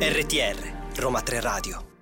RTR, Roma 3 Radio.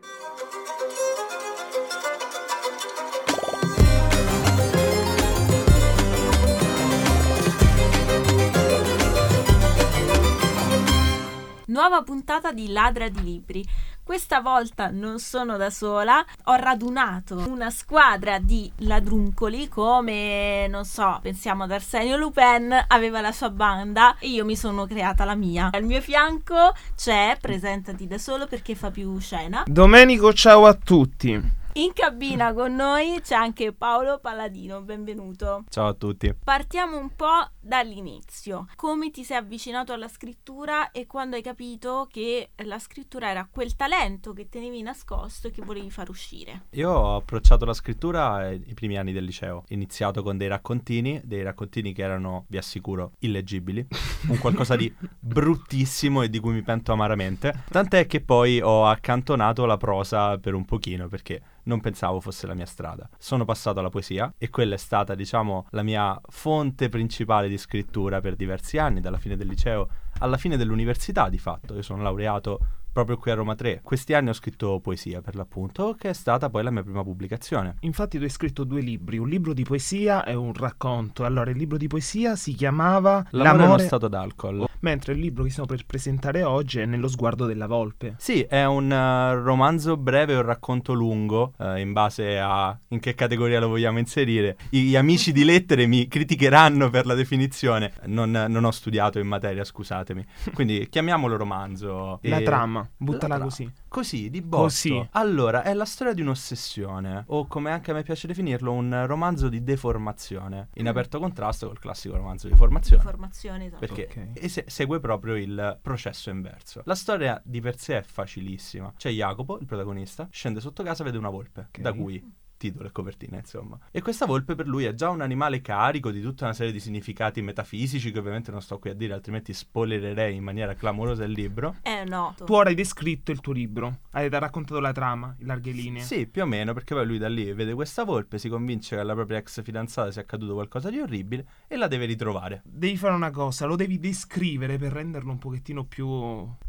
Nuova puntata di Ladra di Libri. Questa volta non sono da sola, ho radunato una squadra di ladruncoli come, non so, pensiamo ad Arsenio Lupin, aveva la sua banda e io mi sono creata la mia. Al mio fianco c'è, presentati da solo perché fa più scena. Domenico, ciao a tutti. In cabina con noi c'è anche Paolo Palladino, benvenuto. Ciao a tutti. Partiamo un po' dall'inizio. Come ti sei avvicinato alla scrittura e quando hai capito che la scrittura era quel talento che tenevi nascosto e che volevi far uscire? Io ho approcciato la scrittura i primi anni del liceo. Ho iniziato con dei raccontini, dei raccontini che erano, vi assicuro, illeggibili. Un qualcosa di bruttissimo e di cui mi pento amaramente. Tant'è che poi ho accantonato la prosa per un pochino perché non pensavo fosse la mia strada. Sono passato alla poesia e quella è stata, diciamo, la mia fonte principale di scrittura per diversi anni, dalla fine del liceo alla fine dell'università, di fatto. Io sono laureato proprio qui a Roma 3. Questi anni ho scritto poesia, per l'appunto, che è stata poi la mia prima pubblicazione. Infatti tu hai scritto due libri, un libro di poesia e un racconto. Allora, il libro di poesia si chiamava L'amore, L'amore... è uno stato d'alcol. Mentre il libro che stiamo per presentare oggi è Nello sguardo della volpe. Sì, è un uh, romanzo breve, un racconto lungo, uh, in base a in che categoria lo vogliamo inserire. I, gli amici di lettere mi criticheranno per la definizione. Non, non ho studiato in materia, scusatemi. Quindi chiamiamolo romanzo. La e... trama buttala così. Così, di botto. Così. Allora, è la storia di un'ossessione, o come anche a me piace definirlo, un romanzo di deformazione, in mm. aperto contrasto col classico romanzo di formazione. Formazione, esatto. Perché okay. se- segue proprio il processo inverso. La storia di per sé è facilissima. C'è Jacopo, il protagonista, scende sotto casa, vede una volpe, okay. da cui titolo e copertina, insomma. E questa volpe per lui è già un animale carico di tutta una serie di significati metafisici che ovviamente non sto qui a dire, altrimenti spoilererei in maniera clamorosa il libro. Eh no. Tu ora hai descritto il tuo libro, hai raccontato la trama, in larghe linee. Sì, più o meno, perché poi lui da lì vede questa volpe, si convince che alla propria ex fidanzata sia accaduto qualcosa di orribile e la deve ritrovare. Devi fare una cosa, lo devi descrivere per renderlo un pochettino più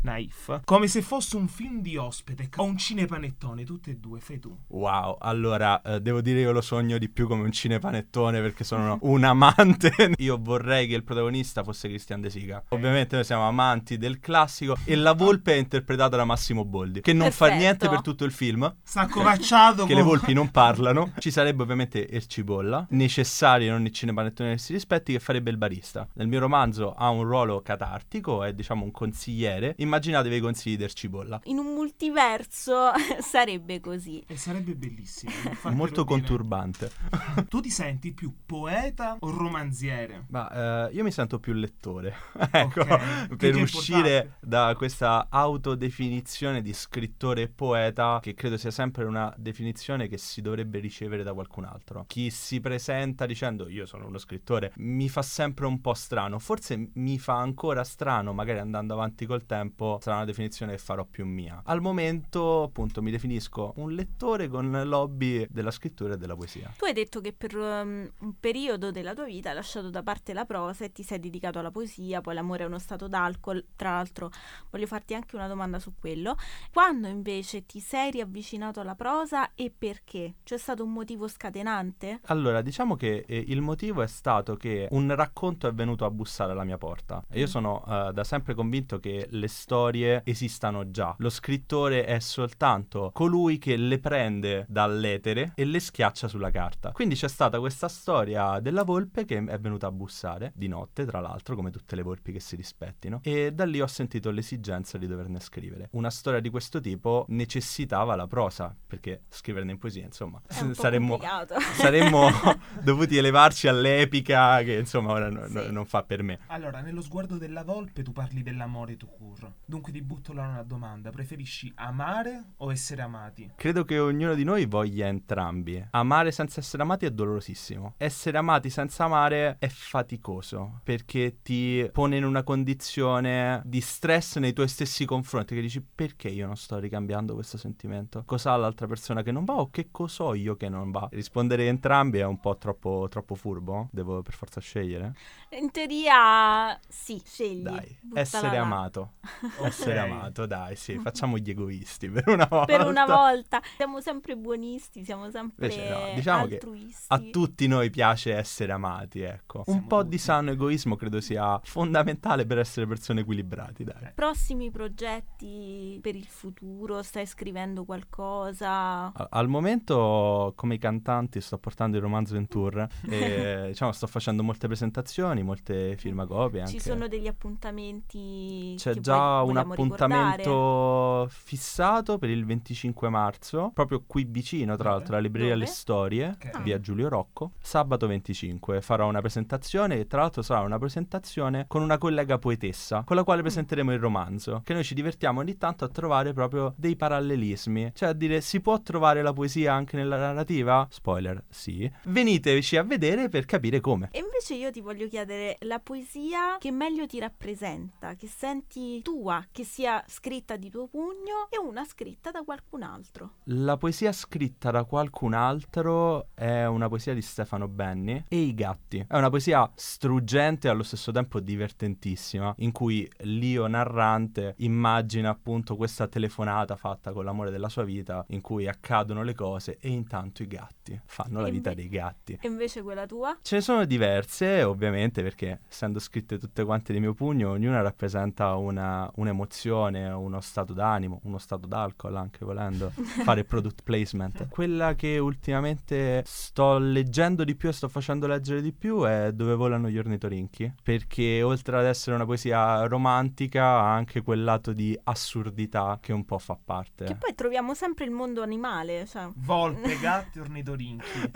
naif, come se fosse un film di ospite o un cinepanettone, tutte e due, fai tu. Wow, allora eh, devo dire io lo sogno di più come un cinepanettone perché sono un amante. io vorrei che il protagonista fosse Christian De Sica. Ovviamente noi siamo amanti del classico e la volpe è interpretata da Massimo Boldi, che non Perfetto. fa niente per tutto il film. Sta covacciato. che le volpi non parlano. Ci sarebbe ovviamente Ercibolla, necessario in ogni cinepanettone che si rispetti, che farebbe il barista. Nel mio romanzo ha un ruolo catartico, è diciamo un consigliere. Immaginatevi i consigli di Ercibolla. In un multiverso sarebbe così. E sarebbe bellissimo molto conturbante. tu ti senti più poeta o romanziere? Ma uh, io mi sento più lettore. ecco, okay. per uscire da questa autodefinizione di scrittore e poeta, che credo sia sempre una definizione che si dovrebbe ricevere da qualcun altro. Chi si presenta dicendo io sono uno scrittore mi fa sempre un po' strano. Forse mi fa ancora strano, magari andando avanti col tempo, sarà una definizione che farò più mia. Al momento, appunto, mi definisco un lettore con l'hobby della scrittura e della poesia. Tu hai detto che per um, un periodo della tua vita hai lasciato da parte la prosa e ti sei dedicato alla poesia, poi l'amore è uno stato d'alcol, tra l'altro voglio farti anche una domanda su quello. Quando invece ti sei riavvicinato alla prosa e perché? C'è stato un motivo scatenante? Allora, diciamo che eh, il motivo è stato che un racconto è venuto a bussare alla mia porta. E io mm. sono uh, da sempre convinto che le storie esistano già. Lo scrittore è soltanto colui che le prende dall'etere e le schiaccia sulla carta. Quindi c'è stata questa storia della volpe che è venuta a bussare di notte, tra l'altro, come tutte le volpi che si rispettino, e da lì ho sentito l'esigenza di doverne scrivere. Una storia di questo tipo necessitava la prosa, perché scriverne in poesia, insomma, saremmo, saremmo dovuti elevarci all'epica che insomma ora no, sì. no, non fa per me. Allora, nello sguardo della volpe tu parli dell'amore tu cur. Dunque ti butto là una domanda, preferisci amare o essere amati? Credo che ognuno di noi voglia entrare entrambi. Amare senza essere amati è dolorosissimo. Essere amati senza amare è faticoso perché ti pone in una condizione di stress nei tuoi stessi confronti che dici perché io non sto ricambiando questo sentimento? Cos'ha l'altra persona che non va o che cos'ho io che non va? Rispondere entrambi è un po' troppo, troppo furbo? Devo per forza scegliere? In teoria sì, scegli. Dai, essere là. amato. Ok. Essere amato, dai, sì, facciamo gli egoisti per una volta. Per una volta siamo sempre buonisti, siamo sempre Invece no, diciamo che altruisti. A tutti noi piace essere amati, ecco. Un Siamo po' tutti. di sano egoismo credo sia fondamentale per essere persone equilibrati, dai. Prossimi progetti per il futuro? Stai scrivendo qualcosa? A- Al momento, come i cantanti, sto portando il romanzo in tour e diciamo sto facendo molte presentazioni, molte firmacopie. Anche. Ci sono degli appuntamenti? C'è che già un appuntamento fissato per il 25 marzo, proprio qui vicino, tra l'altro, alla libreria Dove? Le Storie, Ok. via Giulio Rocco. Sabato 25 farò una presentazione e tra l'altro sarà una presentazione con una collega poetessa con la quale presenteremo il romanzo, che noi ci divertiamo ogni tanto a trovare proprio dei parallelismi, cioè a dire si può trovare la poesia anche nella narrativa? Spoiler, sì. Veniteci a vedere per capire come. E invece io ti voglio chiedere la poesia che meglio ti rappresenta, che senti tua, che sia scritta di tuo pugno e una scritta da qualcun altro. La poesia scritta da qualcun altro è una poesia di Stefano Benni e I gatti. È una poesia struggente e allo stesso tempo divertentissima, in cui l'io narrante immagina appunto questa telefonata fatta con l'amore della sua vita, in cui accadono le cose e intanto i gatti fanno la vita inve- dei gatti. E invece quella tua? Ce ne sono diverse, ovviamente, perché essendo scritte tutte quante di mio pugno, ognuna rappresenta una, un'emozione, uno stato d'animo, uno stato d'alcol, anche volendo fare product placement. Quella che ultimamente sto leggendo di più e sto facendo leggere di più è Dove volano gli ornitorinchi, perché oltre ad essere una poesia romantica ha anche quel lato di assurdità che un po' fa parte. Che poi troviamo sempre il mondo animale, cioè... Volpe, gatti, ornitorinchi.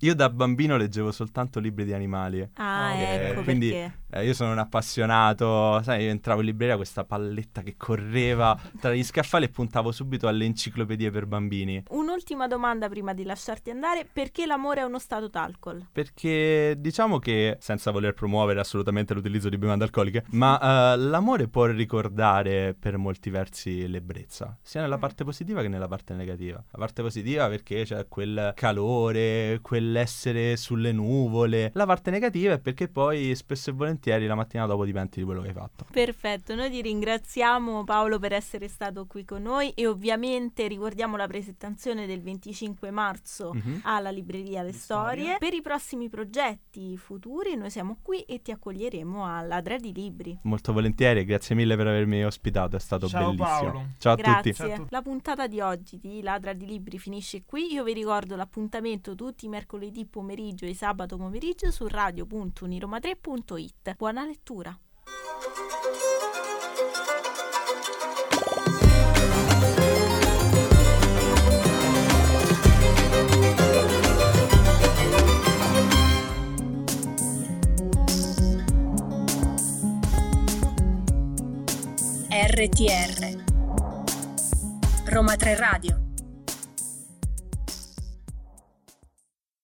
Io da bambino leggevo soltanto libri di animali. Ah, Ok, ecco quindi perché. Eh, io sono un appassionato, sai, io entravo in libreria questa palletta che correva tra gli scaffali e puntavo subito alle enciclopedie per bambini. Un'ultima domanda prima di lasciarti andare, perché l'amore è uno stato d'alcol? Perché diciamo che, senza voler promuovere assolutamente l'utilizzo di bevande alcoliche, ma eh, l'amore può ricordare per molti versi l'ebbrezza, sia nella Mm. parte positiva che nella parte negativa. La parte positiva perché c'è quel calore, quell'essere sulle nuvole. La parte negativa è perché poi spesso e volentieri la mattina dopo dipenti di quello che hai fatto. Perfetto, noi ti ringraziamo Paolo per essere stato qui con noi e ovviamente ricordiamo la presentazione del 25 marzo Mhm. alla libreria Le Le Storie. Storie. Per i prossimi progetti futuri noi siamo qui e ti accoglieremo alla Ladra di Libri. Molto volentieri e grazie mille per avermi ospitato, è stato Ciao, bellissimo. Paolo. Ciao a Grazie. tutti. Ciao a tutti. La puntata di oggi di Ladra di Libri finisce qui. Io vi ricordo l'appuntamento tutti i mercoledì pomeriggio e sabato pomeriggio su radio.uniroma3.it. Buona lettura. RTR Roma 3 Radio